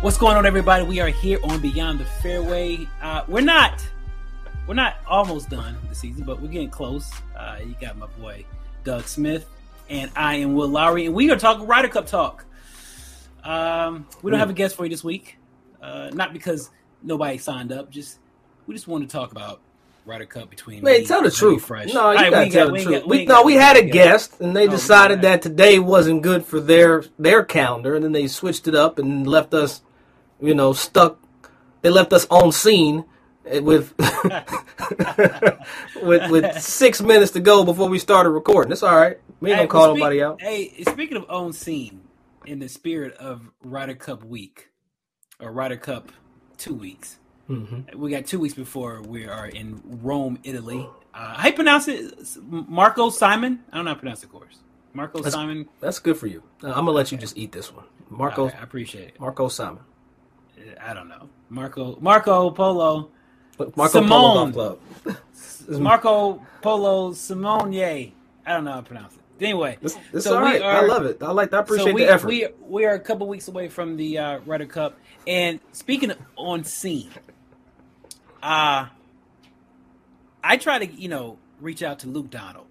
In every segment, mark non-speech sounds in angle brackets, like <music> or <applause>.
What's going on, everybody? We are here on Beyond the Fairway. Uh, we're not, we're not almost done the season, but we're getting close. Uh, you got my boy Doug Smith, and I am Will Lowery, and we are talking Ryder Cup talk. Um, we don't have a guest for you this week, uh, not because nobody signed up. Just we just want to talk about Ryder Cup between. Wait, tell the truth. Fresh. No, you right, gotta tell got- the truth. got- We, no, we had a guest, and they Oh, decided that today wasn't good for their their calendar, and then they switched it up and left us, you know, stuck. They left us on seen with <laughs> with with six minutes to go before we started recording. It's all right. We ain't Hey, gonna call speak- nobody out. Hey, speaking of on seen, in the spirit of Ryder Cup week or Ryder Cup two weeks, Mm-hmm. we got two weeks before we are in Rome, Italy. Uh, how you pronounce it? Marco Simon? I don't know how to pronounce it, of course. Marco That's- Simon. That's good for you. Uh, I'm gonna let you just eat this one, Marco. Right, I appreciate it. Marco Simon. I don't know. Marco Marco Polo. Marco Simone. Polo <laughs> Marco Polo Simone. I don't know how to pronounce it. Anyway, It's, it's so all right. I love it. I like. I appreciate so we, the effort. We, we are a couple weeks away from the uh, Ryder Cup. And speaking of on seen, uh, I try to, you know, reach out to Luke Donald.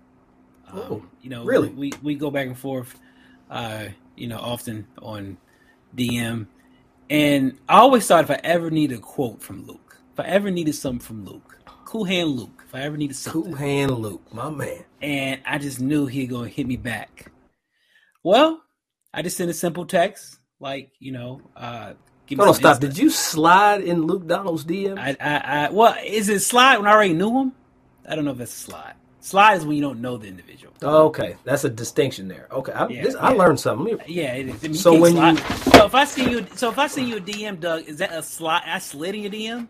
Um, Oh, you know, really? We, we go back and forth, uh, you know, often on DM. And I always thought if I ever needed a quote from Luke, if I ever needed something from Luke, Cool Hand Luke, if I ever needed something, Cool hand Luke, my man. and I just knew he'd go hit me back. Well, I just sent a simple text, like you know, uh, give me Hold on, stop. Did you slide in Luke Donald's DM? I, I, I, well, is it slide when I already knew him? I don't know if that's a slide. Slide is when you don't know the individual. okay, that's a distinction there. Okay, I, Yeah, this, I learned something. Yeah, it is. I mean, So when slide. you- so if I see you, so if I see you a DM, Doug, is that a slide? I slid in your DM.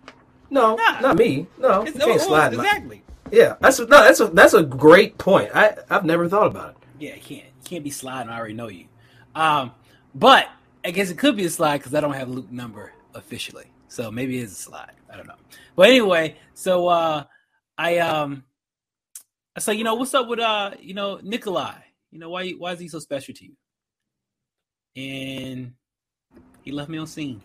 No, Nah. not me. No, you It's, can't oh, slide. in my- exactly. yeah, that's no, that's a that's a great point. I I've never thought about it. Yeah, you can't. You can't be sliding. I already know you. Um, but I guess it could be a slide because I don't have Luke number officially. So maybe it's a slide. I don't know. But anyway, so uh I um I say, you know, what's up with uh, you know, Nicolai? You know, why why is he so special to you? And he left me on seen.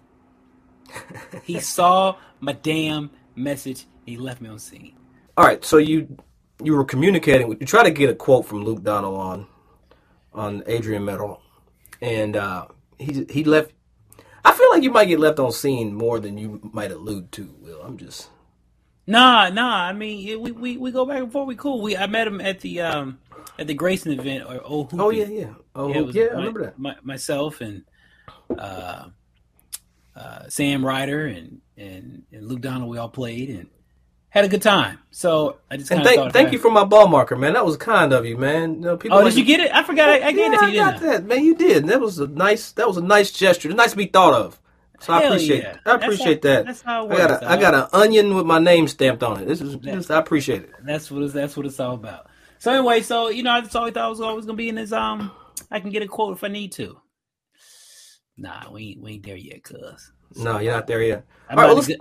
<laughs> he saw my damn message. He left me on seen. All right, so you you were communicating with you try to get a quote from Luke Donald on on Adrian Meronk, and uh, he he left. I feel like you might get left on seen more than you might allude to. Will I'm just Nah, nah. I mean, we, we, we go back and forth. We cool. We I met him at the um at the Grayson event or oh oh yeah yeah oh yeah, yeah, was I remember that. My, myself and uh, uh, Sam Ryder and, and and Luke Donald. We all played and had a good time. So I just And thank thank you for my ball marker, man. That was kind of you, man. You know, people Oh, like did you get it? I forgot. I, I gave yeah, it to I you. got I? that, man. You did. That was a nice. That was a nice gesture. Nice to be thought of. So I appreciate. yeah. I appreciate how- that. that's how it I got works, a, I got an onion with my name stamped on it. This is. This, I appreciate it. That's what it's, that's what it's all about. So anyway, so you know, I just always thought I was always gonna be in this. Um, I can get a quote if I need to. Nah, we ain't we ain't there yet, cuz. No, you're not there yet. I'm All right,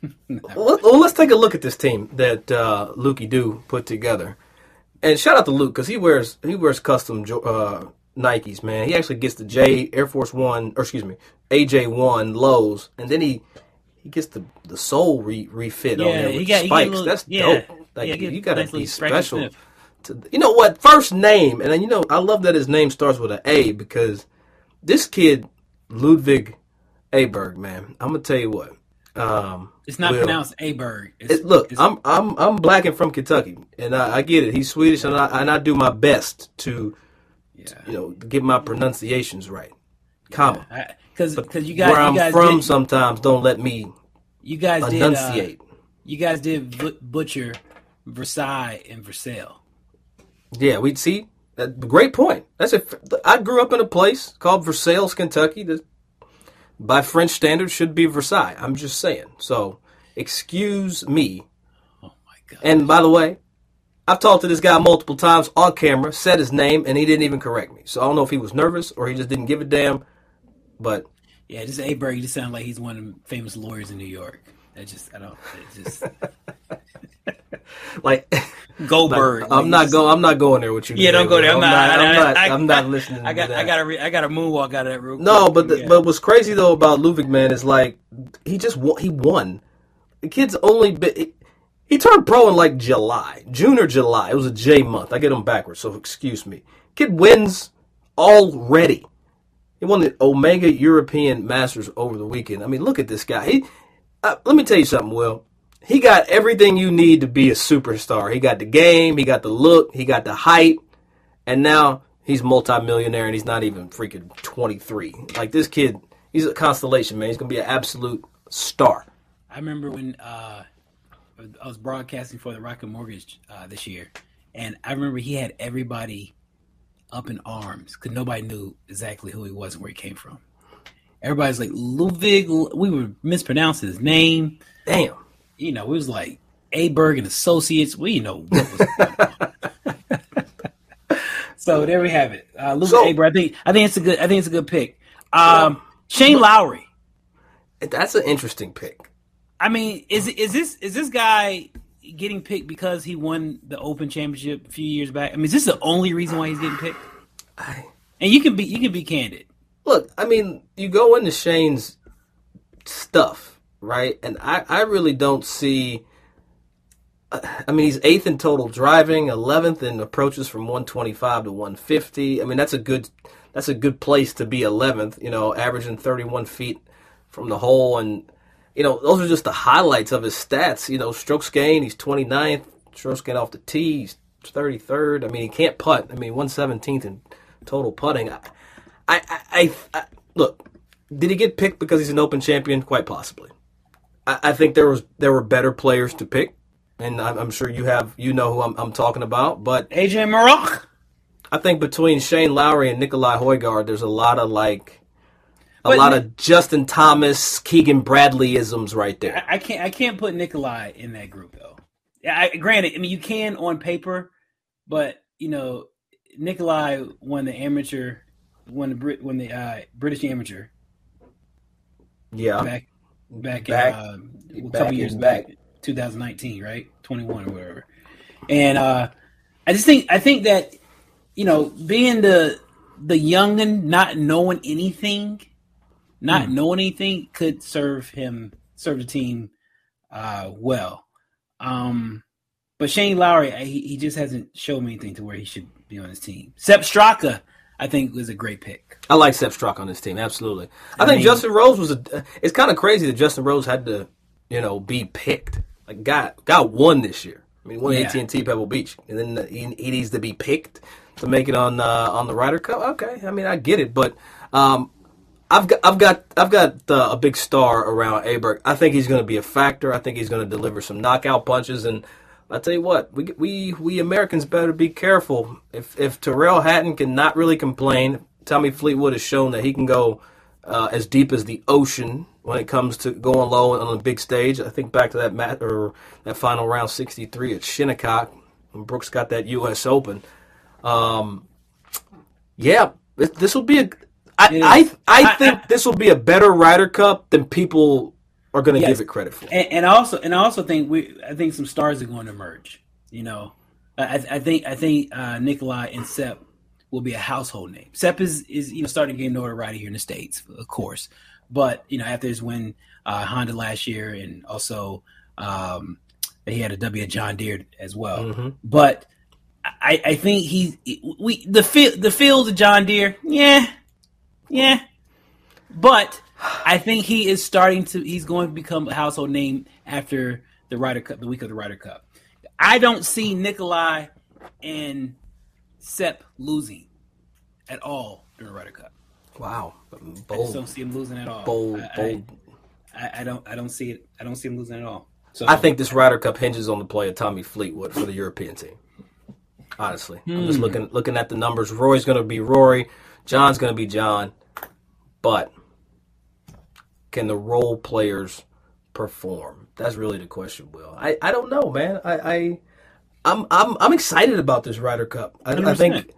<laughs> well, let's, well, let's take a look at this team that uh, Lukey Do put together. And shout out to Luke because he wears he wears custom uh, Nikes, man. He actually gets the J Air Force One, or excuse me, AJ One lows, and then he he gets the the sole re- refit on Yeah, there with got- he got a spikes. little- That's yeah. dope. Like Yeah, you, you got to be special to you know what first name, and then, you know I love that his name starts with an A because this kid Ludvig Aberg, man, I'm gonna tell you what. Um, It's not Will, pronounced Aberg. It's, it, look, it's- I'm I'm I'm black and from Kentucky, and I, I get it. He's Swedish, and I and I do my best to yeah. you know get my pronunciations right. Comma. Because because you guys Where I'm guys from, did, sometimes don't let me you guys did uh, enunciate. you guys did butcher Versailles and Versailles. Yeah, we'd see. That, great point. That's a. I grew up in a place called Versailles, Kentucky. That, by French standards, should be Versailles. I'm just saying. So, excuse me. Oh my god! And by the way, I've talked to this guy multiple times on camera, said his name, and he didn't even correct me. So I don't know if he was nervous or he just didn't give a damn. But yeah, just Aberg. He just sounds like he's one of the famous lawyers in New York. That just I don't. It just <laughs> like, Goldberg. I'm not going. I'm not going there with you. Yeah, today, don't go there. Will. I'm not. I'm I- not. I- I'm not listening. I got. To that. I got. to I got to moonwalk out of that real. No, but the, Yeah. but what's crazy though about Ludvig man is like he just won, he won. The kid's only been he, he turned pro in like July, June or July. It was a J month. I get them backwards, so excuse me. Kid wins already. He won the Omega European Masters over the weekend. I mean, look at this guy. He uh, let me tell you something, Will. He got everything you need to be a superstar. He got the game, he got the look, he got the height, and now he's multimillionaire and he's not even freaking 23. Like this kid, he's a constellation, man. He's going to be an absolute star. I remember when uh, I was broadcasting for the Rocket Mortgage uh, this year, and I remember he had everybody up in arms because nobody knew exactly who he was and where he came from. Everybody's like Ludvig. We were mispronouncing his name. Damn. You know, it was like Aberg and Associates. We know what was <laughs> so there we have it. Uh, Ludvig So- Aberg. I think I think it's a good. I think it's a good pick. Um, Shane Lowry. That's an interesting pick. I mean, is is this is this guy getting picked because he won the Open Championship a few years back? I mean, is this the only reason why he's getting picked? I, And you can be you can be candid. look, I mean, you go into Shane's stuff, right? And I, I really don't see. I mean, he's eighth in total driving, eleventh in approaches from 125 to 150. I mean, that's a good that's a good place to be 11th. You know, averaging 31 feet from the hole, and you know those are just the highlights of his stats. You know, strokes gained, he's 29th. Strokes gained off the tee, he's 33rd. I mean, he can't putt. I mean, 117th in total putting. I, I, I, I look. Did he get picked because he's an Open champion? Quite possibly. I, I think there was there were better players to pick, and I'm, I'm sure you have you know who I'm, I'm talking about. But AJ Meronk. I think between Shane Lowry and Nicolai Højgaard, there's a lot of like a But lot of Justin Thomas, Keegan Bradley isms right there. I, I can't I can't put Nicolai in that group though. Yeah, I, granted, I mean you can on paper, but you know Nicolai won the amateur, won the Brit, won the uh, British amateur Yeah, back back, Back- in, uh, a couple years back. back, 2019, right? 21 or whatever. And uh, I just think I think that you know being the the youngin, not knowing anything, not Hmm. knowing anything could serve him serve the team uh, well. Um, but Shane Lowry, he, he just hasn't shown me anything to where he should be on his team. Sepp Straka, I think, was a great pick. I like Sepp Straka on this team. Absolutely. I, I think mean- Justin Rose was a. It's kind of crazy that Justin Rose had to, you know, be picked. Like, got got one this year. I mean, one Yeah. AT and T Pebble Beach, and then he, he needs to be picked to make it on uh, on the Ryder Cup. Okay, I mean, I get it, but um, I've got I've got I've got uh, a big star around Aberg. I think he's going to be a factor. I think he's going to deliver some knockout punches. And I tell you what, we we we Americans better be careful. If if Tyrrell Hatton can not really complain, Tommy Fleetwood has shown that he can go uh, as deep as the ocean when it comes to going low on a big stage. I think back to that mat or that final round 63 at Shinnecock when Brooks got that U.S. Open. Um, yeah, this will be a. I, I. I I- think this will be a better Ryder Cup than people are going to Yes. give it credit for. and, and also and I also think we I think some stars are going to emerge. You know, I, I think I think uh, Nicolai and Sepp will be a household name. Sepp is is you know starting to gain notoriety here in the states, of course, but you know after his win uh, Honda last year and also um, he had a W at John Deere as well. Mhm. But I, I think he's we the field the field of John Deere. Yeah, yeah, but I think he is starting to. He's going to become a household name after the Ryder Cup, the week of the Ryder Cup. I don't see Nicolai and Sepp losing at all during the Ryder Cup. Wow, I just don't see him losing at all. bold, I, bold. I, I don't. I don't see it. I don't see him losing at all. So I think this Ryder Cup hinges on the play of Tommy Fleetwood for the European team. Honestly, I'm just hmm. looking looking at the numbers. Roy's going to be Rory, John's going to be John, but can the role players perform? That's really the question. Will I? I don't know, man. I, I I'm I'm I'm excited about this Ryder Cup. I, I think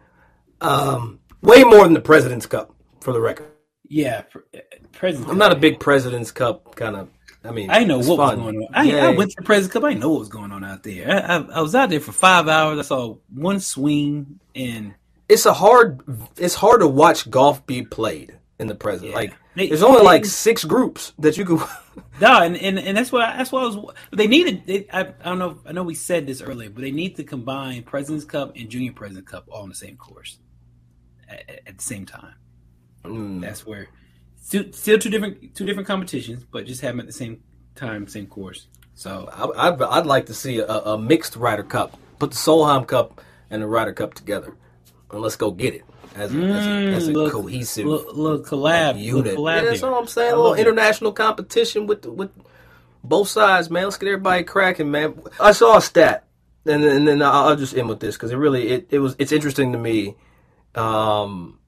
um, way more than the President's Cup, for the record. yeah, uh, President. I'm not a big President's Cup kind of. I mean, I know what fun. was going on. I, I went to the President's Cup. I know what was going on out there. I, I, I was out there for five hours. I saw one swing, and it's a hard it's hard to watch golf be played in the present. Yeah. Like They- there's only they- like six groups that you can. <laughs> no, and, and, and that's why that's why I was. They needed. They, I, I don't know. I know we said this earlier, but they need to combine President's Cup and Junior President Cup all on the same course at, at- the same time. Mm. That's where still, still two different two different competitions, but just have them at the same time, same course. So I, I'd, I'd like to see a, a mixed Ryder Cup. Put the Solheim Cup and the Ryder Cup together, and let's go get it as a, as a, as a look- cohesive little, little collab, unit. Collab Yeah, that's all I'm saying. I A little love it. international competition with the, with both sides, man. Let's get everybody cracking, man. I saw a stat, and then, and then I'll I'll just end with this because it really it, it was it's interesting to me, um,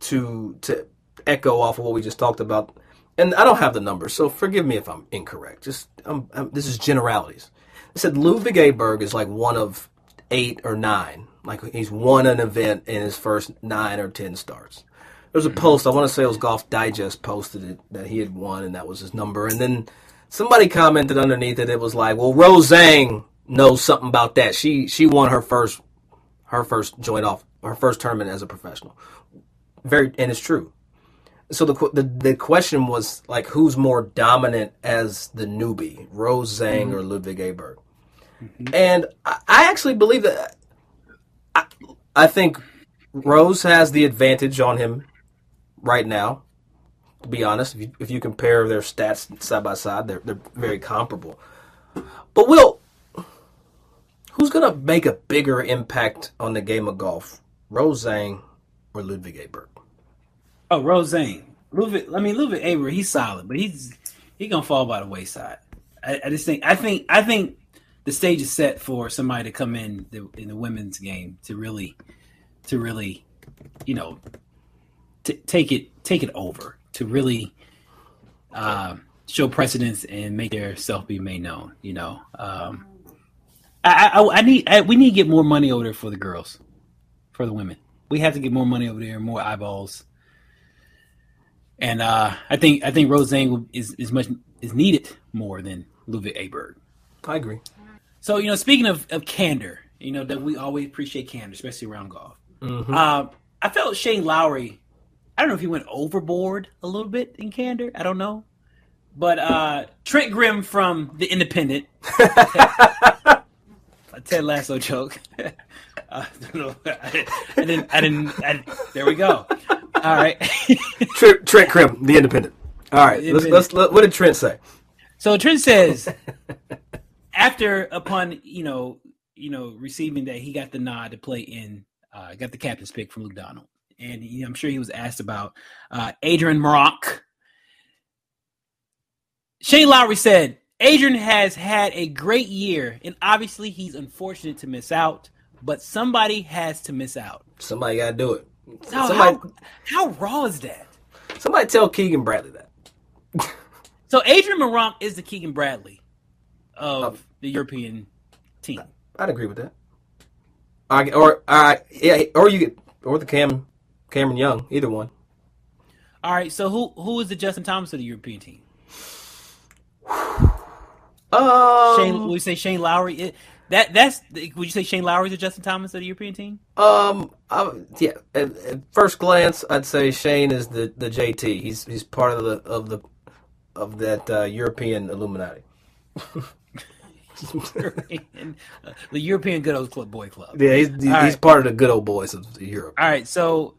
to to echo off of what we just talked about. And I don't have the numbers, so forgive me if I'm incorrect. Just I'm, I'm, this is generalities. I said Ludvig Aberg is like one of eight or nine. Like he's won an event in his first nine or ten starts. There's a mm-hmm. post I want to say it was Golf Digest posted it that he had won and that was his number. And then somebody commented underneath it. It was like, well, Rose Zhang knows something about that. She she won her first her first joint off her first tournament as a professional. Very and it's true. So the the the question was like, who's more dominant as the newbie, Rose Zhang mm-hmm. or Ludvig Aberg? Mm-hmm. And I, actually believe that. I, I think Rose has the advantage on him right now. To be honest, if you, if you compare their stats side by side, they're they're very comparable. But Will, who's gonna make a bigger impact on the game of golf, Rose Zhang or Ludvig Aberg? Oh, Roseanne. Ludvig, I mean Ludvig Aber, he's solid, but he's he gonna fall by the wayside. I, I just think I think I think the stage is set for somebody to come in the, in the women's game to really to really you know t- take it take it over to really uh, show precedence and make their self be made known. You know, um, I, I, I need I, we need to get more money over there for the girls, for the women. We have to get more money over there, more eyeballs. And uh, I think I think Roseanne is is much is needed more than Ludvig Aberg. I agree. So you know, speaking of, of candor, you know that we always appreciate candor, especially around golf. Uh, I felt Shane Lowry. I don't know if he went overboard a little bit in candor. I don't know, but uh, Trent Crimm from the Independent, <laughs> a Ted Lasso joke. <laughs> uh, I don't know. <laughs> I didn't. I didn't. I didn't I, there we go. All right. Trent, Trent Crimm, the Independent. All right, let's, let's, let, what did Trent say? So Trent says, after upon you know you know receiving that he got the nod to play in, uh, got the captain's pick from Luke Donald, and he, I'm sure he was asked about uh, Adrian Meronk. Shane Lowry said, Adrian has had a great year, and obviously he's unfortunate to miss out, but somebody has to miss out. Somebody got to do it. Now, somebody, how, how raw is that? somebody tell Keegan Bradley that. <laughs> So Adrian Meronk is the Keegan Bradley of the European team. I'd agree with that. I, or uh, yeah, or you get or the Cam Cameron Young, either one. All right, so who who is the Justin Thomas of the European team? <sighs> Um, Shane, would you say Shane Lowry? It, that that's would you say Shane Lowry is the Justin Thomas of the European team? Um, I, yeah. At, at first glance, I'd say Shane is the, the JT. He's he's part of the of the of that uh, European Illuminati. <laughs> European, uh, the European Good Old Club Boy Club. Yeah, he's, he's, right. part of the good old boys of Europe. All right, so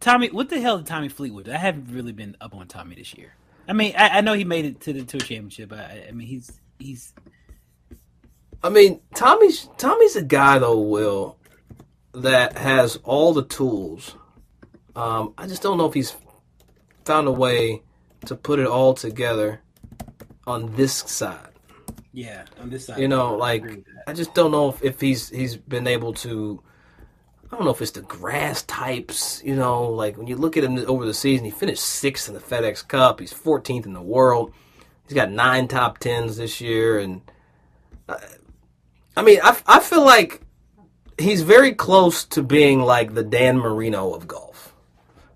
Tommy, what the hell did Tommy Fleetwood? do? I haven't really been up on Tommy this year. I mean, I, I know he made it to the tour championship. But I, I mean, he's he's I mean, Tommy's Tommy's a guy though, Will, that has all the tools. Um, I just don't know if he's found a way to put it all together on this side. Yeah on this side. You know, like. I just don't know if, if he's he's been able to. I don't know if it's the grass types. You know, like when you look at him over the season, he finished sixth in the FedEx Cup. He's 14th in the world. He's got nine top tens this year, and uh, I mean, I I feel like he's very close to being like the Dan Marino of golf.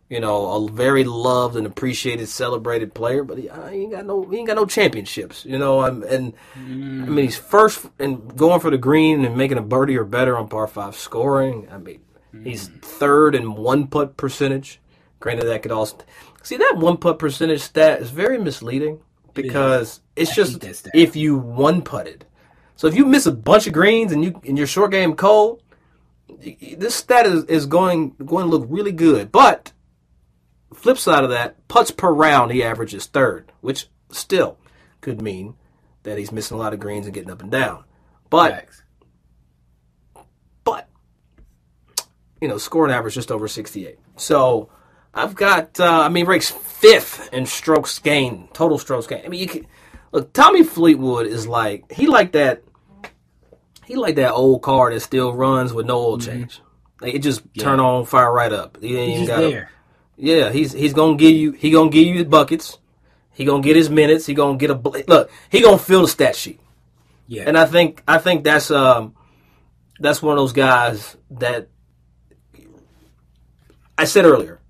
You know, a very loved and appreciated, celebrated player, but he, uh, he ain't got no he ain't got no championships. You know, um, and I mean he's first and going for the green and making a birdie or better on par five scoring. I mean, he's third in one putt percentage. Granted, that could also see that one putt percentage stat is very misleading because it's I just hate that stat. if you one putted. So if you miss a bunch of greens and you in your short game cold, this stat is, is going going to look really good. But flip side of that, putts per round he averages third, which still could mean that he's missing a lot of greens and getting up and down. But Facts. but you know, scoring average just over 68. So I've got, uh, I mean, ranks fifth in strokes gained, total strokes gained. I mean, you can look. Tommy Fleetwood is like he like that. He like that old car that still runs with no oil change. Like it just turn on, fire right up. He ain't Mm-hmm. Gotta- there. Yeah, he's he's gonna give you he gonna give you the buckets. He gonna get his minutes. He gonna get a look. He gonna fill the stat sheet. Yeah. And I think I think that's um that's one of those guys that I said earlier.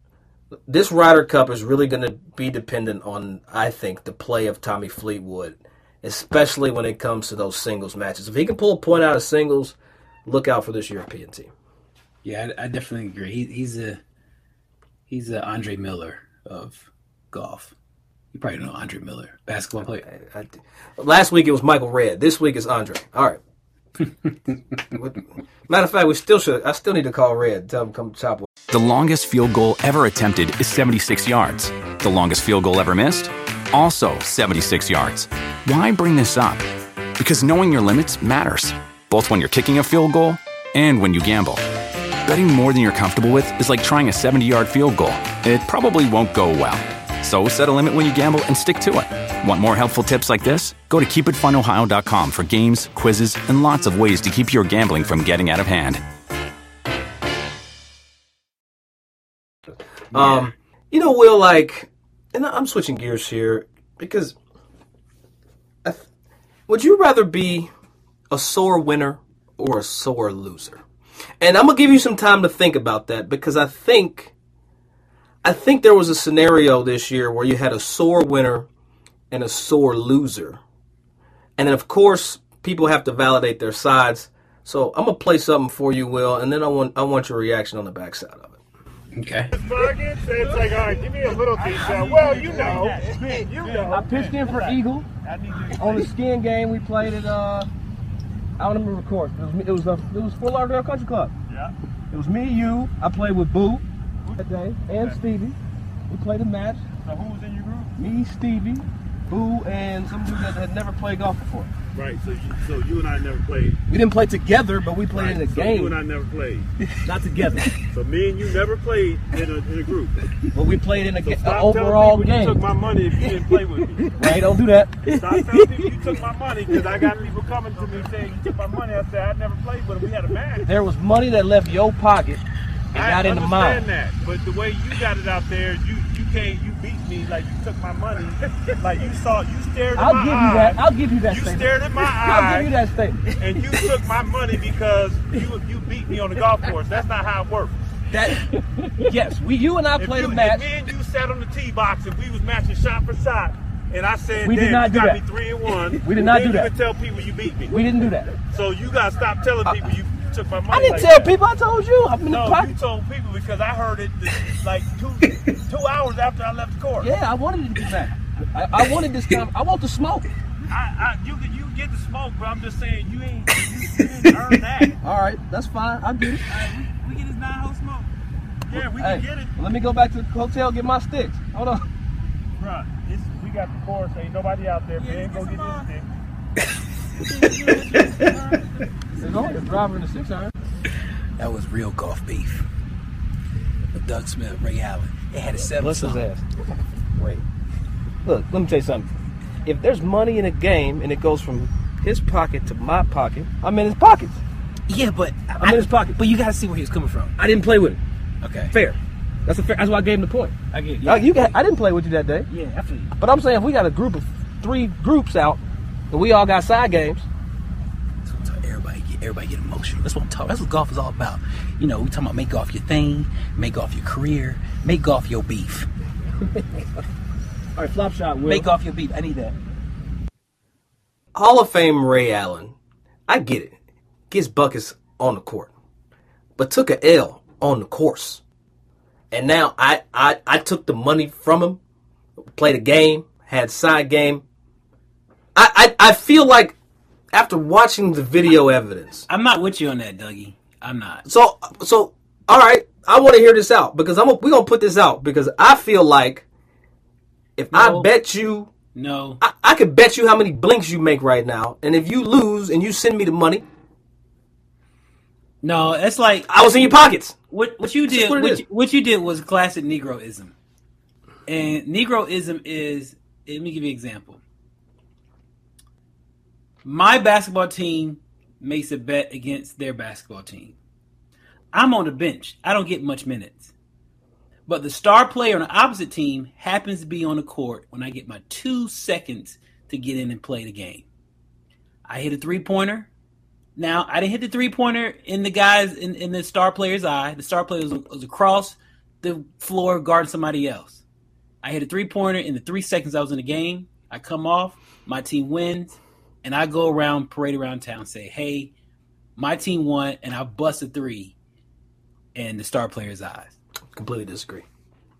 This Ryder Cup is really going to be dependent on I think the play of Tommy Fleetwood, especially when it comes to those singles matches. If he can pull a point out of singles, look out for this European team. Yeah, I, I definitely agree. He, he's a he's a Andre Miller of golf. You probably know Andre Miller, basketball player. I, last week it was Michael Redd. This week is Andre. All right. <laughs> Matter of fact, we still should. I still need to call Redd. Tell him come chop with. The longest field goal ever attempted is 76 yards. The longest field goal ever missed? Also 76 yards. Why bring this up? Because knowing your limits matters, both when you're kicking a field goal and when you gamble. Betting more than you're comfortable with is like trying a 70 yard field goal. It probably won't go well. So set a limit when you gamble and stick to it. Want more helpful tips like this? Go to keepitfunohio.com for games, quizzes, and lots of ways to keep your gambling from getting out of hand. Um, you know, Will, like, and I'm switching gears here because th- would you rather be a sore winner or a sore loser? And I'm gonna give you some time to think about that because I think I think there was a scenario this year where you had a sore winner and a sore loser. And then of course people have to validate their sides. So I'm gonna play something for you, Will, and then I want I want your reaction on the backside of it. Okay. Target, so it's like, all right, give me a little detail. Well, you know, you know. I pitched in for Eagle on the skins game. We played at uh, I don't remember the course. It was me- it was a, it was Fort Lauderdale Country Club. Yeah. It was me, you. I played with Boo that day and Stevie. We played a match. So who was in your group? Me, Stevie, Boo, and some dude that had never played golf before. Right. So, you, so you and I never played. We didn't play together, but we played in a so game. you and I never played. <laughs> Not together, So me and you never played in a, in a group. but we played in a So ga- stop overall game. you took my money if you didn't play with me. <laughs> Hey, don't do that. Stop telling people you took my money because I got people coming to me saying you took my money. I said I never played with him. We had a match. There was money that left your pocket and I got in the understand that, but the way you got it out there, you you can't you beat me like you took my money, <laughs> like you saw you stared. In my I'll give you eyes. that. I'll give you that You statement. stared in my eye. <laughs> I'll give you that statement. and you took my money because you you beat me on the golf course. That's not how it works. That yes, we you and I played you, a match. if me and you sat on the tee box and we was matching shot for shot, and I said, We did not do got that. me three and one," <laughs> We did not do you that. can tell people you beat me. We didn't do that. So you gotta stop telling uh, people you took my money. I didn't like tell that. people. I told you. I'm in the No, you told people because I heard it like two <laughs> two hours after I left the court. Yeah, I wanted it to be back. I, I wanted this. Time, I want the smoke. I, I, you can you get the smoke, but I'm just saying you ain't you, you didn't earn <laughs> that. All right, that's fine. I get it. Hey, we, we get his nine hole smoke. Yeah, we Hey, can get it, let me go back to the hotel get my sticks. Hold on. Bruh, It's, we got the course. Ain't nobody out there. Man, go get this stick. <laughs> It's only a driver in the six iron. That was real golf beef. With Doug Smith, Ray Allen. It had a seven. Bless his song. ass. Wait. Look, let me tell you something. If there's money in a game and it goes from his pocket to my pocket, I'm in his pockets. Yeah, but I'm in his pocket. But you got to see where he was coming from. I didn't play with it. Okay, Fair. That's a fair. That's why I gave him the point. I get. Uh, you got, I didn't play with you that day, yeah, I feel you. but I'm saying if we got a group of three groups out and we all got side games, That's what I'm talking- Everybody get everybody get emotional. That's what I'm talking. That's what golf is all about. You know, we talking about make golf your thing, make golf your career, make golf your beef, all right, flop shot. Will. make golf your beef. I need that. Hall of Fame Ray Allen, I get it, gets buckets on the court, but took a L on the course. And now I, I, I took the money from him, played a game, had side game. I, I, I feel like after watching the video evidence, I'm not with you on that, Dougie. I'm not. so so all right, I want to hear this out because I'm we're gonna put this out because I feel like if No. I bet you No. I, I could bet you how many blinks you make right now, and if you lose and you send me the money, No, it's like I was in your pockets. what what you did. what What, you, what you did was classic Negroism, and Negroism is. Let me give you an example. My basketball team makes a bet against their basketball team. I'm on the bench. I don't get much minutes. But the star player on the opposite team happens to be on the court when I get my two seconds to get in and play the game. I hit a three pointer. Now I didn't hit the three pointer in the guys in, in the star player's eye. The star player was, was across the floor guarding somebody else. I hit a three pointer in the three seconds I was in the game. I come off, my team wins, and I go around, parade around town, say, "Hey, my team won," and I bust a three in the star player's eyes. Completely disagree.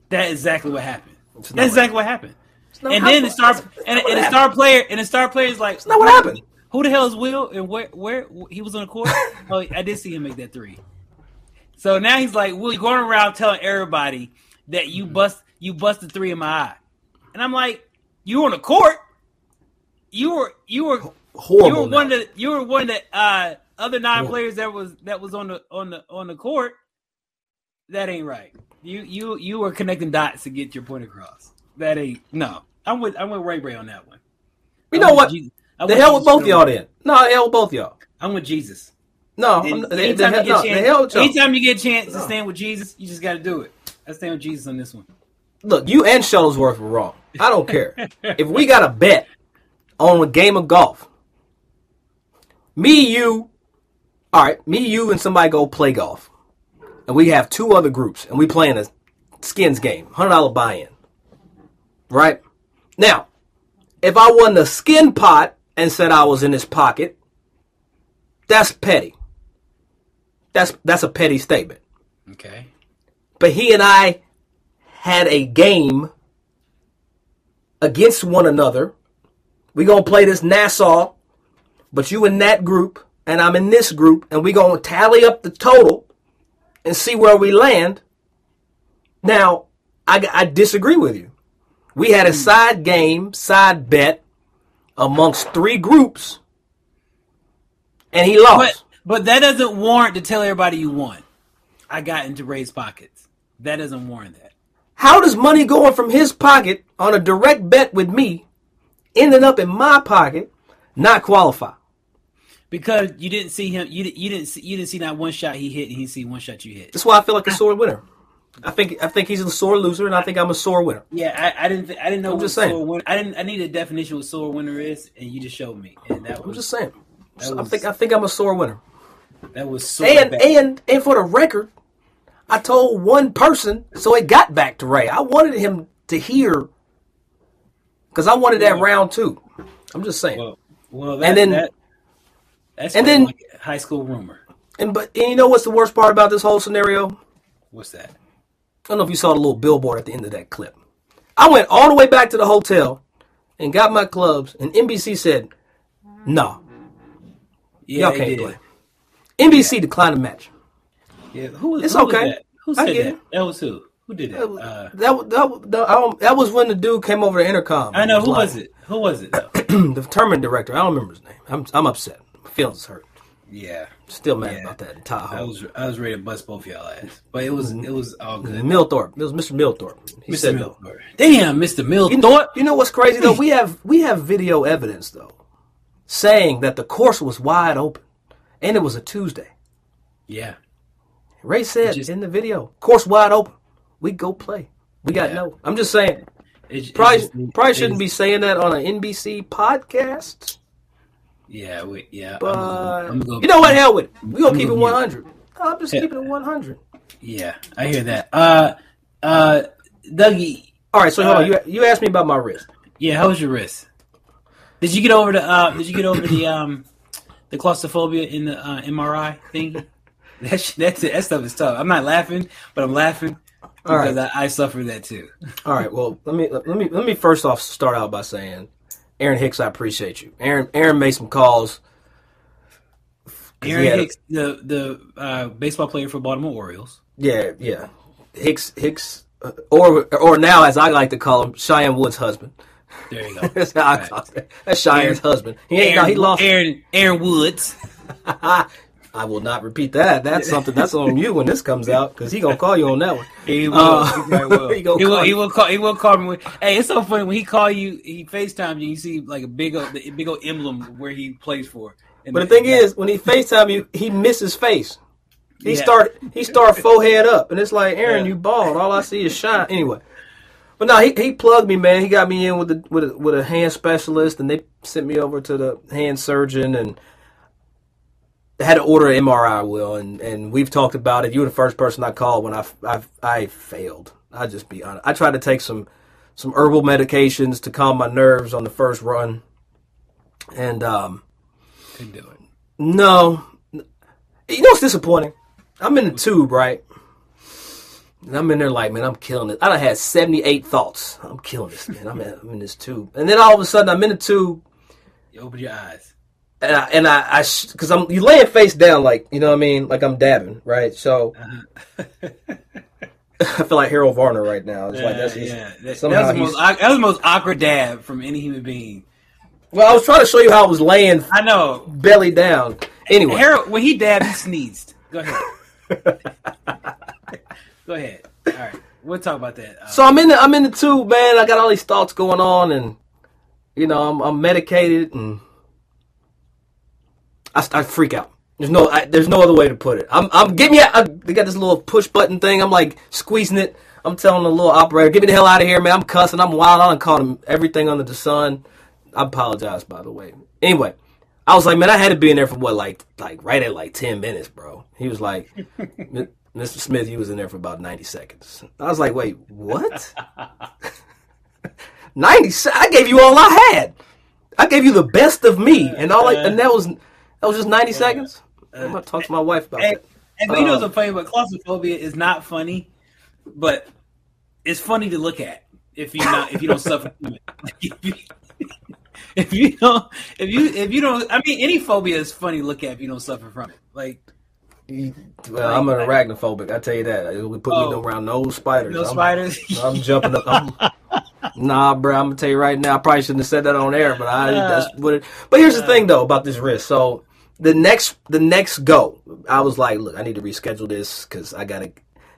That's exactly what happened. That's not what- exactly what happened. not And then the star that's- that's and, and the star player and the star player is like, not what happened. Who the hell is Will? And where where he was on the court? <laughs> oh, I did see him make that three. So now he's like, Will, you going around telling everybody that Mm-hmm. you bust you busted three in my eye, and I'm like, you on the court? You were you were Horrible. you were one now. of the you were one of the uh, other nine Horrible. players that was that was on the on the on the court. That ain't right. You you you were connecting dots to get your point across. That ain't no. I'm with I'm with Ray Ray on that one. you I'm know what? Jesus. The hell with both y'all then. No, the hell with both y'all. I'm with Jesus. No, And I'm, the, the, anytime, you no, get a the hell with chance, anytime you get a chance to stand with Jesus, you just got to do it. I stand with Jesus on this one. Look, you and Shuttlesworth were wrong. I don't care. <laughs> if we got a bet on a game of golf, me, you, all right, me, you, and somebody go play golf, and we have two other groups, and we playing a skins game, hundred dollar buy-in, right? Now, if I won the skin pot and said I was in his pocket, that's petty. That's that's a petty statement. Okay. But he and I had a game against one another. We gonna play this Nassau, but you in that group and I'm in this group, and we're gonna tally up the total and see where we land. Now, I, I disagree with you. We had a hmm. side game, side bet amongst three groups, and he lost. But but that doesn't warrant to tell everybody you won. I got into Ray's pockets. That doesn't warrant that. How does money going from his pocket on a direct bet with me ending up in my pocket not qualify? Because you didn't see him, you didn't, you didn't see, you didn't see not one shot he hit, and he see one shot you hit. That's why I feel like a sore winner. I think I think he's a sore loser, and I think I'm a sore winner. Yeah, I, I didn't, th- I didn't know I'm what just saying. sore winner. I didn't, I need a definition of what sore winner is, and you just showed me, and that I'm just saying. That I think I think I'm a sore winner. that was sore And bad. and and for the record, I told one person, so it got back to Ray. I wanted him to hear because I wanted that round two. I'm just saying. well, well, that, And then- that, that's and then- like high school rumor. and but and you know what's the worst part about this whole scenario? What's that? I don't know if you saw the little billboard at the end of that clip. I went all the way back to the hotel. and got my clubs, and NBC said, "No, Yeah, y'all can't play." NBC declined the match. Yeah, who, It's who was okay. that? Who I said get that? it. That was who? Who did that? Uh, That that that, I don't- that was when the dude came over the intercom. I know. and Who was it? Who was it? <clears throat> The tournament director. I don't remember his name. I'm I'm upset. My feelings hurt. yeah, Still mad Yeah. about that in I was I was ready to bust both y'all ass, but it was it was all good. Millthorpe. It was Mr. Millthorpe. He Mr. said no. Damn, Mr. You know, you know what's crazy though? We have we have video evidence though, saying that the course was wide open, and it was a Tuesday. Yeah, Ray said Just- in the video, course wide open. We go play. We got Yeah. no. I'm just saying. It- it Probably just- probably shouldn't be saying that on an NBC podcast. Yeah, we, yeah. But I'm, I'm gonna, you know what? Hell with it. We gonna I'm keep it gonna- 100. I'm just Yeah. keeping it 100. Yeah, I hear that. Uh, uh, Dougie. All right. So hold Uh, on. You you asked me about my wrist. Yeah, how was your wrist? Did you get over the uh? Did you get over the um, the claustrophobia in the uh, MRI thing? <laughs> That that's it. That stuff is tough. I'm not laughing, but I'm laughing All right. because I, I suffer that too. All right. Well, let me let me let me first off start out by saying, Aaron Hicks, I appreciate you. Aaron Aaron made some calls. Aaron a- Hicks, the the uh, baseball player for Baltimore Orioles. Yeah, yeah. Hicks Hicks, uh, or or now as I like to call him, Cheyenne Wood's husband. There you go. <laughs> That's how I Right. call. That's Cheyenne's Aaron- husband. He ain't. Aaron, no, he lost. Aaron Aaron Woods. <laughs> I will not repeat that. That's something that's on you when this comes out because he gonna call you on that one. He will. Uh, <laughs> he, will. he he, will. call He will call. He will call me. When, hey, it's so funny when he call you. He Facetime you. You see like a big old, the big old emblem where he plays for. And But the thing is, when he Facetime you, he misses face. He Yeah. start he start forehead up, and it's like Aaron, Yeah. you bald. All I see is shine. Anyway, but no, he he plugged me, man. He got me in with the with a, with a hand specialist, and they sent me over to the hand surgeon, and had to order an MRI. Will and and we've talked about it. You were the first person I called when I I I failed. I'll just be honest. I tried to take some some herbal medications to calm my nerves on the first run, and um. couldn't do it. No. You know it's disappointing? I'm in the tube, right? And I'm in there like, man, I'm killing it. I done had 78 thoughts. I'm killing this, man. I'm in, I'm in this tube. And then all of a sudden, I'm in the tube, You open your eyes. And I, and I, I because I'm, you laying face down, like, you know what I mean? Like I'm dabbing, right? So, <laughs> I feel like Harold Varner right now. It's like, that's just, yeah. That, that was the most. That was the most awkward dab from any human being. well, I was trying to show you how I was laying I know. belly down. Anyway. Harold, when he dabbed, he sneezed. Go ahead. <laughs> Go ahead. All right, we'll talk about that. Uh, So I'm in the I'm in the tube, man. I got all these thoughts going on, and you know I'm, I'm medicated, and I, I freak out. There's no I, there's no other way to put it. I'm I'm get me out. I, they got this little push button thing. I'm like squeezing it. I'm telling the little operator, get me the hell out of here, man. I'm cussing. I'm wild. I done called him everything under the sun. I apologize, by the way. Anyway, I was like, man, I had to be in there for what, like, like right at like ten minutes, bro. He was like, Mr. <laughs> Smith, you was in there for about ninety seconds. I was like, wait, what? <laughs> ninety? I gave you all I had. I gave you the best of me, and all, and that was that was just ninety seconds. I'm gonna talk to my wife about it. that. hey, but you know Uh, what's funny? But claustrophobia is not funny, but it's funny to look at if you not if you don't suffer from it. <laughs> If you, if you don't, if you if you don't, I mean, any phobia is funny to look at if you don't suffer from it. Like Well, I'm an arachnophobic. I tell you that. It would put Oh. me around no spiders. no I'm- spiders. <laughs> I'm jumping up. I'm, nah, bro. I'm gonna tell you right now. I probably shouldn't have said that on air, but I uh, that's what it. But here's the uh. thing, though, about this wrist. So the next, the next go, I was like, look, I need to reschedule this because I gotta.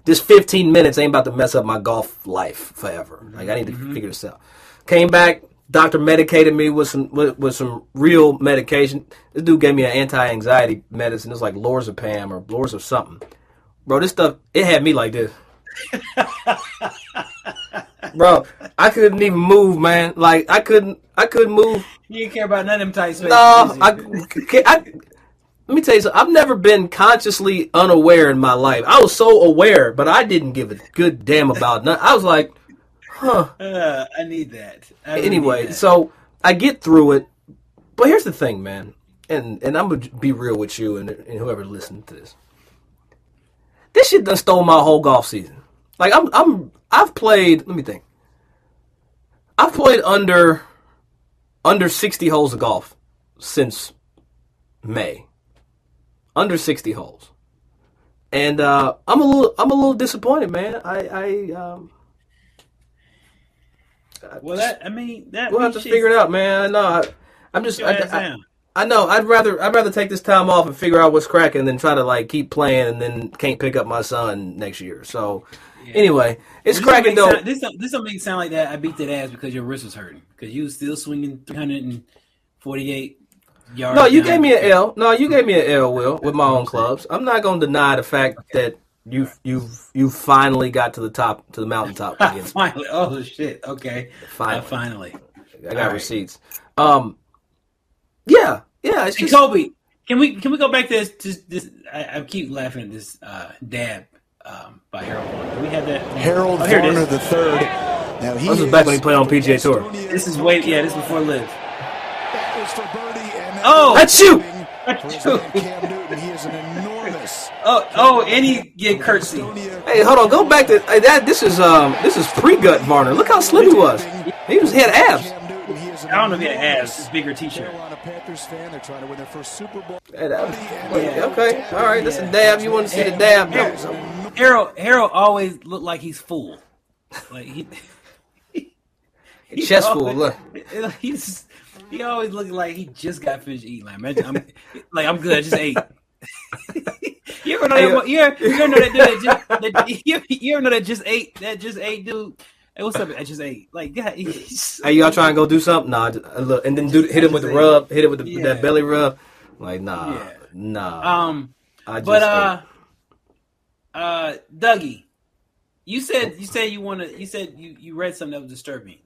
This 15 minutes ain't about to mess up my golf life forever. Like I need to mm-hmm. figure this out. Came back. Doctor medicated me with some with, with some real medication. This dude gave me an anti-anxiety medicine. It was like lorazepam or or something. Bro, this stuff it had me like this. <laughs> Bro, I couldn't even move, man. Like I couldn't, I couldn't move. you didn't care about none of them tight spaces. No, I. I, let me tell you something. I've never been consciously unaware in my life. I was so aware, but I didn't give a good damn about nothing. I was like, huh. Uh, I need that. I Anyway, need that. so I get through it. But here's the thing, man. And and I'm gonna be real with you and, and whoever listening to this. This shit done stole my whole golf season. Like I'm I'm I've played. Let me think. I've played under under 60 holes of golf since May. Under 60 holes. And uh, I'm a little I'm a little disappointed, man. I I um Well, that I mean that we'll have to figure it out, man. No, I, I'm just I, I. I know. I'd rather I'd rather take this time off and figure out what's cracking than try to like keep playing and then can't pick up my son next year. So anyway, it's cracking though. sound- this don't, this don't make it sound like that. I beat that ass because your wrist was hurting because you was still swinging 348 yards. No, you down. gave me an L. No, you gave me an L, Will, with my own clubs. I'm not going to deny the fact that you you you finally got to the top to the mountaintop <laughs> again. finally. Oh shit. Okay. Finally. Uh, finally. I got All right. receipts. Um, yeah, yeah. It's Hey, just Kobe, can we can we go back to this? this, this I, I keep laughing at this uh, dab um, by Harold. Varner. Do we have that? Harold Oh, here it Varner is. the third. Now he This was back when he played on PGA Tour. This is way yeah. This is before LIV. That is for birdie, and Oh! That's you! for his man Cam Newton. He is an enormous. Oh oh, and he get curtsy. Hey, hold on. Go back to hey, that. This is um this is pre gut Varner. Look how slim he was. He was he had abs. Cam Newton, he is an I don't know if he had abs. It's bigger t-shirt. Panthers fan. They're trying to win their first Super Bowl. Hey, that- okay, all right. That's a dab. You want to see the dab? Harold Harold always looked like he's full. Like he. <laughs> he Chest full, look. <laughs> He's he always looking like he just got finished eating. Like imagine, I'm like I'm good. I just ate. <laughs> you ever know that? You ever, you ever know that dude that just that, <laughs> you, ever, you ever know that just ate that just ate dude? Hey, what's up? I just ate. Like yeah, he's, Hey, y'all trying to go do something? Nah, just- uh, look, and then do hit him with the rub, hit it with the, Yeah. that belly rub. Like, nah, Yeah. nah. um. I just But ate. uh, uh, Dougie, you said you said you want to. You said you you read something that was disturbing.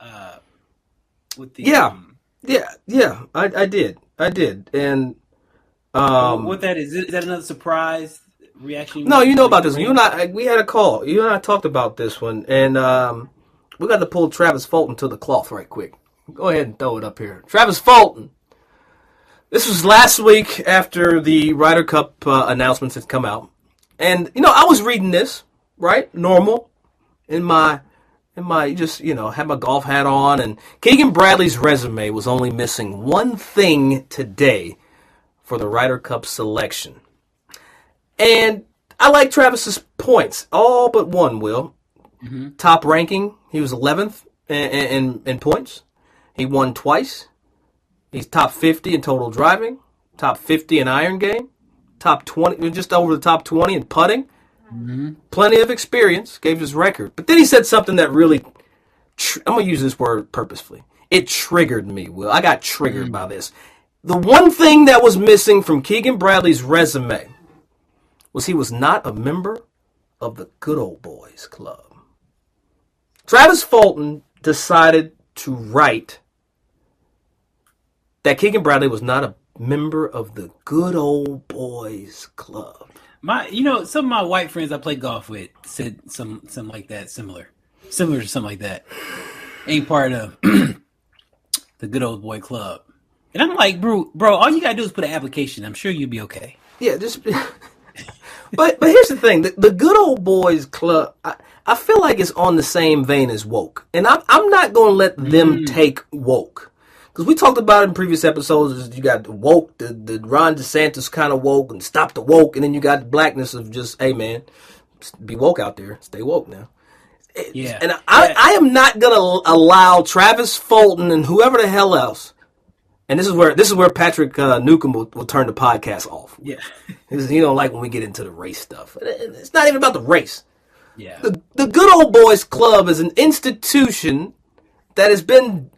Uh, with the Yeah. um, yeah, yeah, I, I did, I did, and um, what that is? Is that another surprise reaction? no, you know about this. one. You and I, we had a call. You and I talked about this one, and um, we got to pull Travis Fulton to the cloth right quick. Go ahead and throw it up here, Travis Fulton. This was last week after the Ryder Cup uh, announcements had come out, and you know I was reading this right, normal, in my in my just you know had my golf hat on, and Keegan Bradley's resume was only missing one thing today for the Ryder Cup selection, and I like Travis's points, all but one. Will mm-hmm. top ranking, he was 11th in, in in points. He won twice. He's top 50 in total driving, top 50 in iron game, top 20, just over the top 20 in putting. Mm-hmm. Plenty of experience, gave his record. But then he said something that really, tr- I'm going to use this word purposefully. It triggered me, Will. I got triggered mm-hmm. by this. The one thing that was missing from Keegan Bradley's resume was he was not a member of the Good Old Boys Club. Travis Fulton decided to write that Keegan Bradley was not a member of the Good Old Boys Club. My, you know, some of my white friends I play golf with said some something like that, similar, similar to something like that. Ain't part of <clears throat> the good old boy club, and I'm like, bro, bro, all you gotta do is put an application. I'm sure you'll be okay. Yeah, just. <laughs> but but here's the thing: the, the Good Old Boys Club. I, I feel like it's on the same vein as woke, and I'm I'm not going to let them mm. take woke. Because we talked about it in previous episodes, you got the woke, the, the Ron DeSantis kind of woke, and stop the woke, and then you got the blackness of just, hey man, be woke out there, stay woke now. Yeah, And I, I am not gonna allow Travis Fulton and whoever the hell else. And this is where this is where Patrick uh, Newcomb will, will turn the podcast off. yeah, <laughs> He don't like when we get into the race stuff. It's not even about the race. yeah. The, the Good Old Boys Club is an institution that has been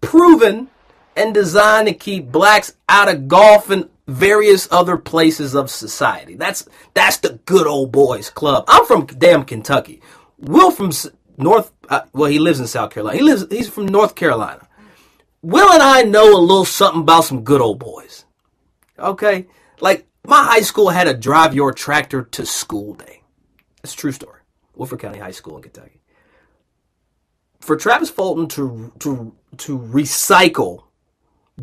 proven and designed to keep blacks out of golf and various other places of society. That's that's the Good Old Boys Club. I'm from damn Kentucky. Will from North. Uh, well, he lives in South Carolina. He lives. He's from North Carolina. Will and I know a little something about some good old boys. Okay, like my high school had a drive your tractor to school day. A true story. Woodford County High School in Kentucky. For Travis Fulton to to to recycle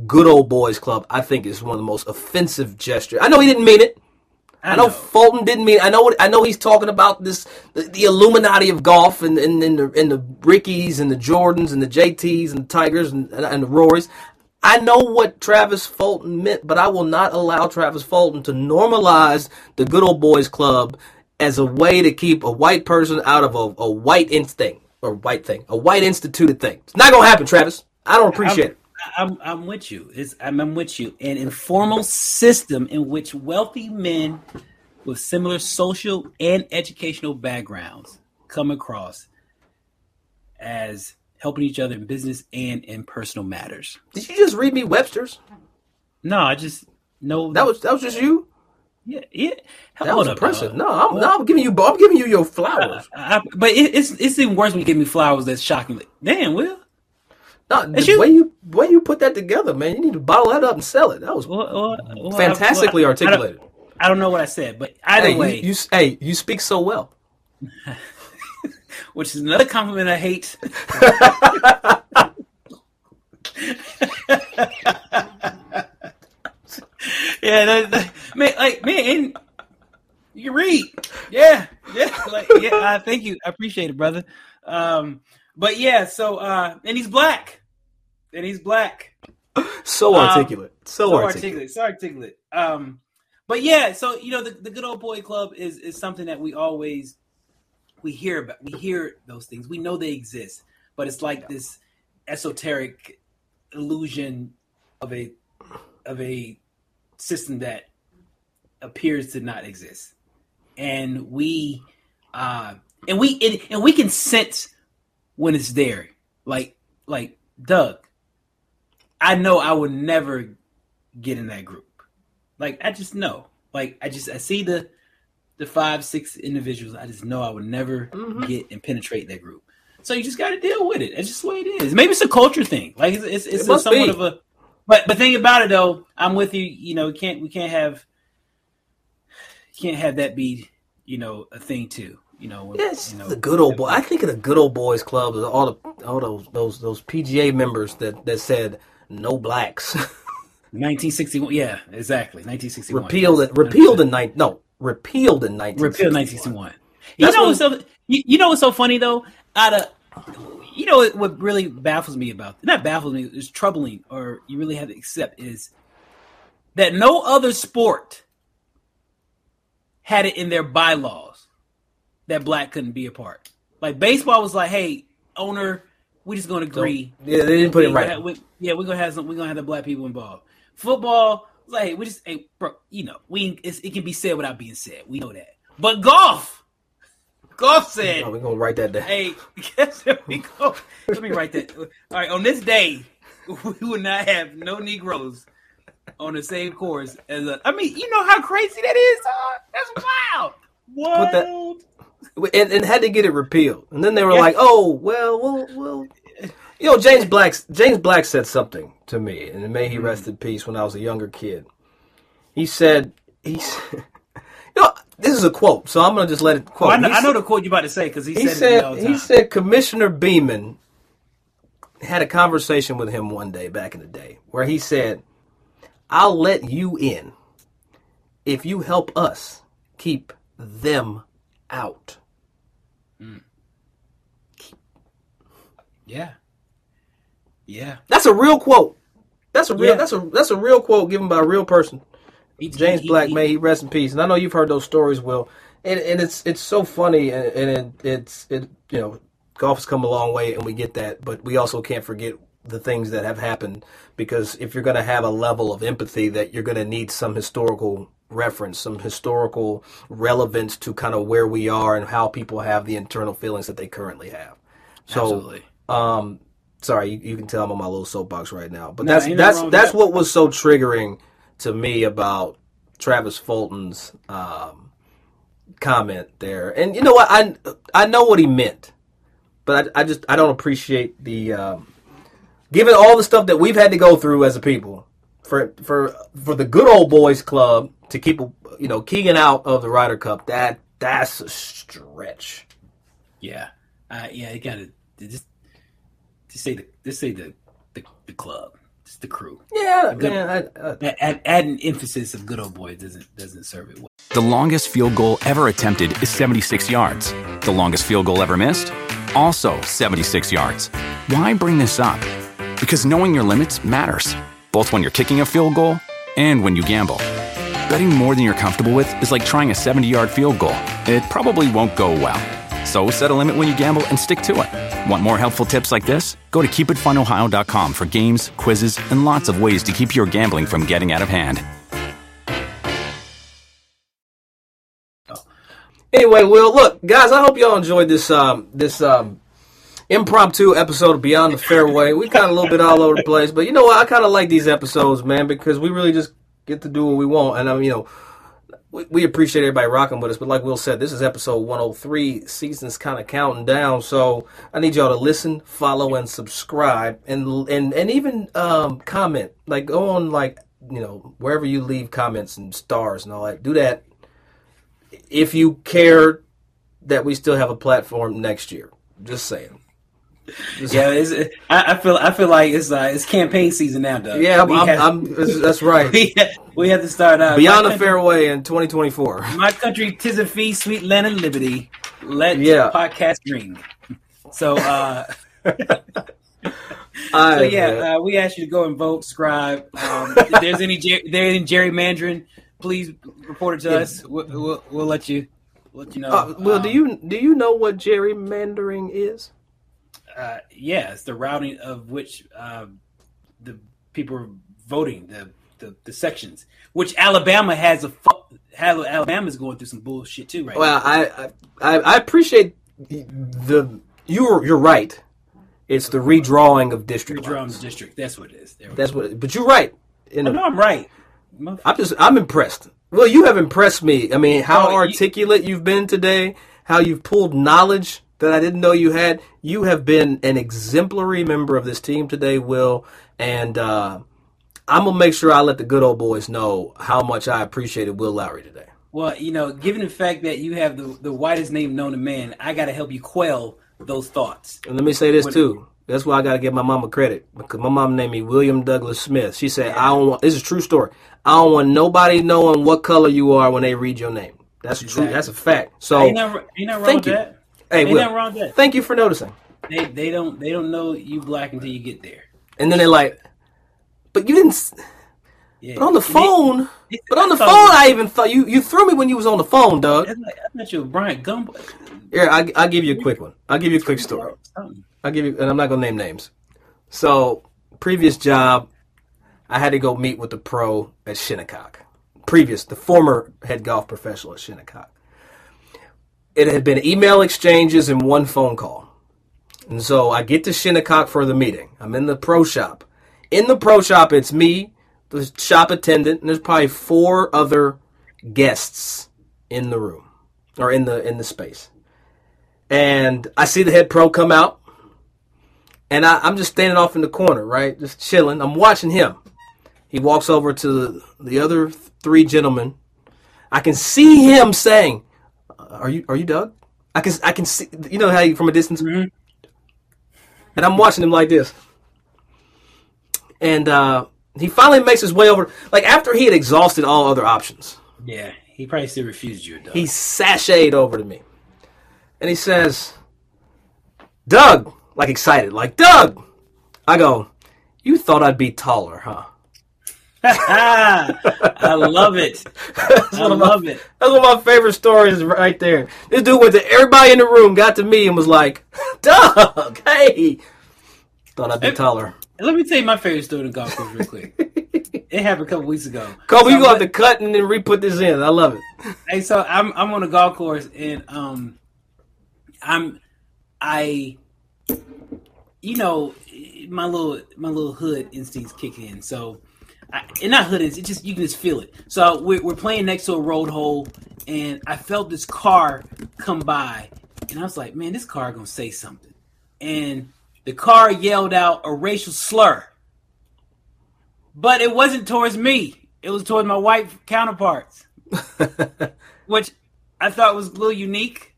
Good Old Boys Club, I think is one of the most offensive gestures. I know he didn't mean it. I know, Fulton didn't mean. I know I know. He's talking about this the, the Illuminati of golf and and, and the and the Rickies and the Jordans and the JTs and the Tigers and, and, and the Rorys. I know what Travis Fulton meant, but I will not allow Travis Fulton to normalize the good old boys club as a way to keep a white person out of a, a white instinct or white thing, a white instituted thing. It's not gonna happen, Travis. I don't appreciate I'm, it. I'm, I'm with you. It's, I'm, I'm with you. An informal system in which wealthy men with similar social and educational backgrounds come across as helping each other in business and in personal matters. Did you just read me Webster's? No, I just know That was that was just you. yeah, yeah. That was up, impressive. No, I'm, no, I'm giving you. I'm giving you your flowers. I, but it, it's it's even worse when you give me flowers. That's shocking. Damn, Will. No, the way you way you put that together, man. You need to bottle that up and sell it. That was Well, well, fantastically I- well, I- I don't- articulated. I don't know what I said, but either Hey, way, you, you hey, you speak so well. <laughs> which is another compliment I hate. <laughs> yeah, that, that, man, like man, you read. Yeah, yeah, like yeah. Uh, thank you, I appreciate it, brother. Um, but yeah, so uh, and he's black, and he's black. So Um, articulate. so, so articulate. articulate, so articulate. Um, but yeah, so you know, the, the good old boy club is is something that we always we hear about. We hear those things. We know they exist, but it's like this esoteric illusion of a of a system that appears to not exist, and we uh, and we and, and we can sense when it's there. Like like Doug, I know I would never get in that group. Like I just know. Like I just I see the the five six individuals. I just know I would never Mm-hmm. get and penetrate that group. So you just got to deal with it. It's just the way it is. Maybe it's a culture thing. Like it's it's, it's It a somewhat be. of a. But the thing about it though, I'm with you. You know, we can't we can't have can't have that be you know a thing too. You know, Yes, you know, the good old boy. I think of the good old boys club. All the all those those those PGA members that that said no blacks. <laughs> 1961. Yeah, exactly. 1961. repealed Yes, it. Repealed in nine. No, repealed in nineteen. Repeal 1961. You know what's so you, you know what's so funny though? Out of you know what- what really baffles me about not baffles me is troubling or you really have to accept is that no other sport had it in their bylaws that black couldn't be a part. Like baseball was like, hey, owner, we just gonna agree. Yeah, they didn't put it right. we- yeah, we're gonna have some. We're gonna have the black people involved. Football, was like, hey, we just, hey, bro, you know, we it's, it can be said without being said. We know that. But golf, golf said, we're gonna write that down. hey, <laughs> guess we go? Let me write that. All right, on this day, <laughs> we will not have no Negroes on the same course as a. I mean, you know how crazy that is, dog? That's wild. Put that- Wild. And, and had to get it repealed. And then they were Yeah. like, "Oh, well, well, well." You know, James Black. James Black said something to me, and may Mm-hmm. he rest in peace. When I was a younger kid, he said, "He." said- <laughs> You know, this is a quote, so I'm gonna just let it quote. Oh, I, know, I know said- the quote you're about to say because he, he said, said he said Commissioner Beman had a conversation with him one day back in the day where he said, "I'll let you in if you help us keep them out." Hmm. yeah, yeah. That's a real quote. That's a real. Yeah. That's a that's a real quote given by a real person. He- James he- Black, he- may he rest in peace. And I know you've heard those stories, Will. And and it's it's so funny, and, and it, it's it you know golf has come a long way, and we get that, but we also can't forget the things that have happened because if you're going to have a level of empathy, that you're going to need some historical reference, some historical relevance to kind of where we are and how people have the internal feelings that they currently have. So, Absolutely. um, sorry, you, you can tell I'm on my little soapbox right now, but No, that's that's that's that. what was so triggering to me about Travis Fulton's um, comment there. And you know what? I I know what he meant, but I, I just I don't appreciate the um, given all the stuff that we've had to go through as a people for for for the good old boys club to keep you know Keegan out of the Ryder Cup. That that's a stretch. Yeah, uh, yeah. You gotta just just say the just say the the, the club. It's the crew. Yeah, Good. man. I, I, Add, add, add an emphasis of good old boy doesn't doesn't serve it well. The longest field goal ever attempted is 76 yards. The longest field goal ever missed? Also 76 yards. Why bring this up? Because knowing your limits matters, both when you're kicking a field goal and when you gamble. Betting more than you're comfortable with is like trying a 70 yard field goal. It probably won't go well. So set a limit when you gamble and stick to it. Want more helpful tips like this? Go to keepitfunohio.com for games, quizzes, and lots of ways to keep your gambling from getting out of hand. Anyway, well, look, guys, I hope y'all enjoyed this um, this um, impromptu episode of Beyond the Fairway. We kind of a little bit all over the place, but you know what? I kind of like these episodes, man, because we really just get to do what we want, and I mean, you know. We, we appreciate everybody rocking with us, but like Will said, this is episode 103. Season's kind of counting down, so I need y'all to listen, follow, and subscribe, and and and even um, comment. Like go on, like you know, wherever you leave comments and stars and all that. Do that if you care that we still have a platform next year. Just saying. Yeah, I, I feel I feel like it's uh, it's campaign season now, Doug. yeah, I'm, I'm, I'm- that's- right. <laughs> we, have, we have to start uh, Beyond the country, fairway in 2024. My country, tis a fee, sweet land and liberty. Let Yeah. podcast ring. So, uh, <laughs> so yeah, uh, we ask you to go and vote, scribe. Um, <laughs> if there's any ger- there's any gerrymandering, please report it to us. We'll, we'll, we'll let you let you know. uh, Will, do Um, you do you know what gerrymandering is? Uh, yeah, it's the routing of which um, the people are voting the, the the sections. Which Alabama has a fu- Alabama's going through some bullshit too right Well. I, I I appreciate the you're you're right. It's the redrawing of district Redrawing lines. the district. That's what it is. That's what. But you're right. In go. a- no, I'm right. I'm just I'm impressed. Well, you have impressed me. I mean, how Oh, you- articulate you've been today, how you've pulled knowledge that I didn't know you had. You have been an exemplary member of this team today, Will, and uh, I'm gonna make sure I let the good old boys know how much I appreciated Will Lowery today. Well, you know, given the fact that you have the the whitest name known to man, I got to help you quell those thoughts. And let me say this too. That's why I gotta give my mama credit because my mom named me William Douglas Smith. She said, "I don't want." This is a true story. I don't want nobody knowing what color you are when they read your name. That's true. That's a fact. So, ain't nothing, ain't wrong thank you. that. Hey, ain't Will, wrong with that. thank you for noticing. They they don't they don't know you black until you get there. And then they're like, but you didn't. Yeah. But on the phone, they- but on the phone, I even thought you you threw me when you was on the phone, Doug. I thought you were Bryant Gumbel. Here, I, I'll give you a quick one. I'll give you a quick story. I'll give you, and I'm not gonna name names. So, previous job, I had to go meet with the pro at Shinnecock. Previous, the former head golf professional at Shinnecock. It had been email exchanges and one phone call. And so I get to Shinnecock for the meeting. I'm in the pro shop. In the pro shop, it's me, the shop attendant, and there's probably four other guests in the room or in the in the space. And I see the head pro come out, and I, I'm just standing off in the corner, right, just chilling. I'm watching him. He walks over to the other three gentlemen. I can see him saying, "Are you are you Doug?" I can I can see you know how you from a distance, and I'm watching him like this. And uh, he finally makes his way over. Like after he had exhausted all other options, Yeah, he probably still refused you. Though. he sashayed over to me, and he says, "Doug," like excited, like Doug. I go, "You thought I'd be taller, huh?" <laughs> I love it. I one of my- love it. That's one of my favorite stories right there. This dude went to everybody in the room, got to me, and was like, <laughs> Doug, hey. Thought I'd be taller. And let me tell you my favorite story in golf course real quick. <laughs> it happened a couple weeks ago. Kobe, So you gonna have to cut and then re-put this in. I love it. Hey, so I'm I'm on a golf course and um, I'm I, you know, my little my little hood instincts kick in. So, I, and not hood instincts, it just you can just feel it. So we're we're playing next to a road hole, and I felt this car come by, and I was like, man, this car gonna say something, and the car yelled out a racial slur, but it wasn't towards me. It was towards my white counterparts <laughs> which I thought was a little unique.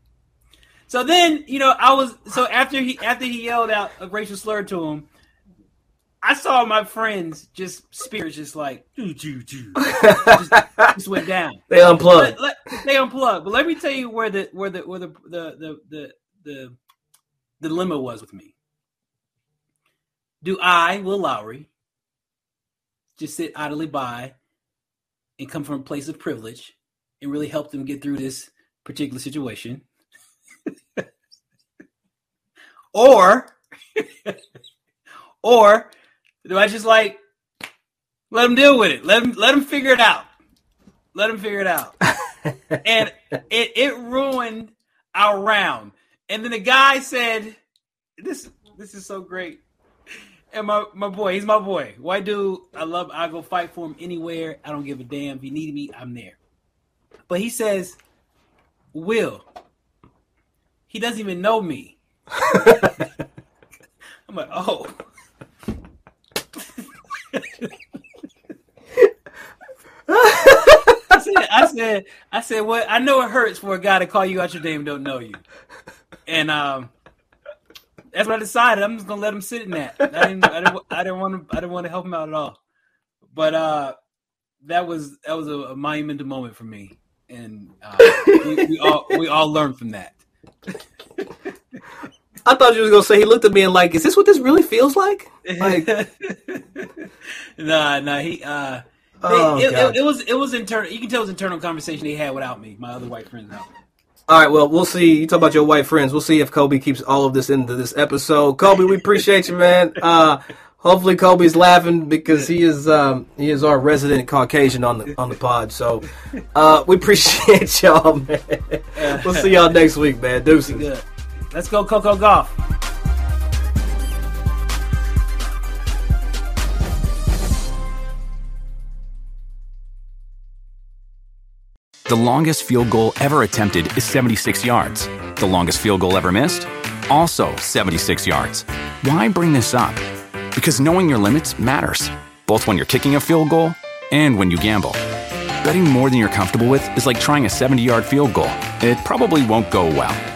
So then, you know, I was so after he after he yelled out a racial slur to him, I saw my friends just spirits just like doo, doo, doo. <laughs> just, just went down. They unplugged. Let- let- they unplugged. But let me tell you where the where the where the the the the, the, the dilemma was with me. Do I, Will Lowery, just sit idly by and come from a place of privilege and really help them get through this particular situation? <laughs> or <laughs> or do I just like let them deal with it? Let them let them figure it out. Let them figure it out. <laughs> and it it ruined our round. And then the guy said, "This this is so great." And my my boy, he's my boy. White dude, I love. I go fight for him anywhere. I don't give a damn. If you need me, I'm there. But he says, "Will." He doesn't even know me. <laughs> I'm like, oh. I said, I said, I said, what? I know it hurts for a guy to call you out your name don't know you, and um, that's what I decided. I'm just gonna let him sit in that. I didn't, I didn't, I didn't want to, I didn't want to help him out at all. But uh, that was that was a, a monumental moment for me, and uh, we, we all we all learned from that. I thought you was gonna say he looked at me and like, is this what this really feels like? Like, <laughs> nah, nah. He uh, Oh, it, it, it was it was internal. You can tell it was internal conversation they had without me, my other white friends. Out. all right, well, we'll see. You talk about your white friends. We'll see if Kobe keeps all of this into this episode. Kobe, we appreciate you, man. Uh, hopefully, Kobe's laughing because he is um, he is our resident Caucasian on the on the pod. So, uh, we appreciate <laughs> y'all, man. We'll see y'all next week, man. Deuces. Let's go, Coco Golf. The longest field goal ever attempted is 76 yards. The longest field goal ever missed? Also 76 yards. Why bring this up? Because knowing your limits matters, both when you're kicking a field goal and when you gamble. Betting more than you're comfortable with is like trying a 70 yard field goal, it probably won't go well.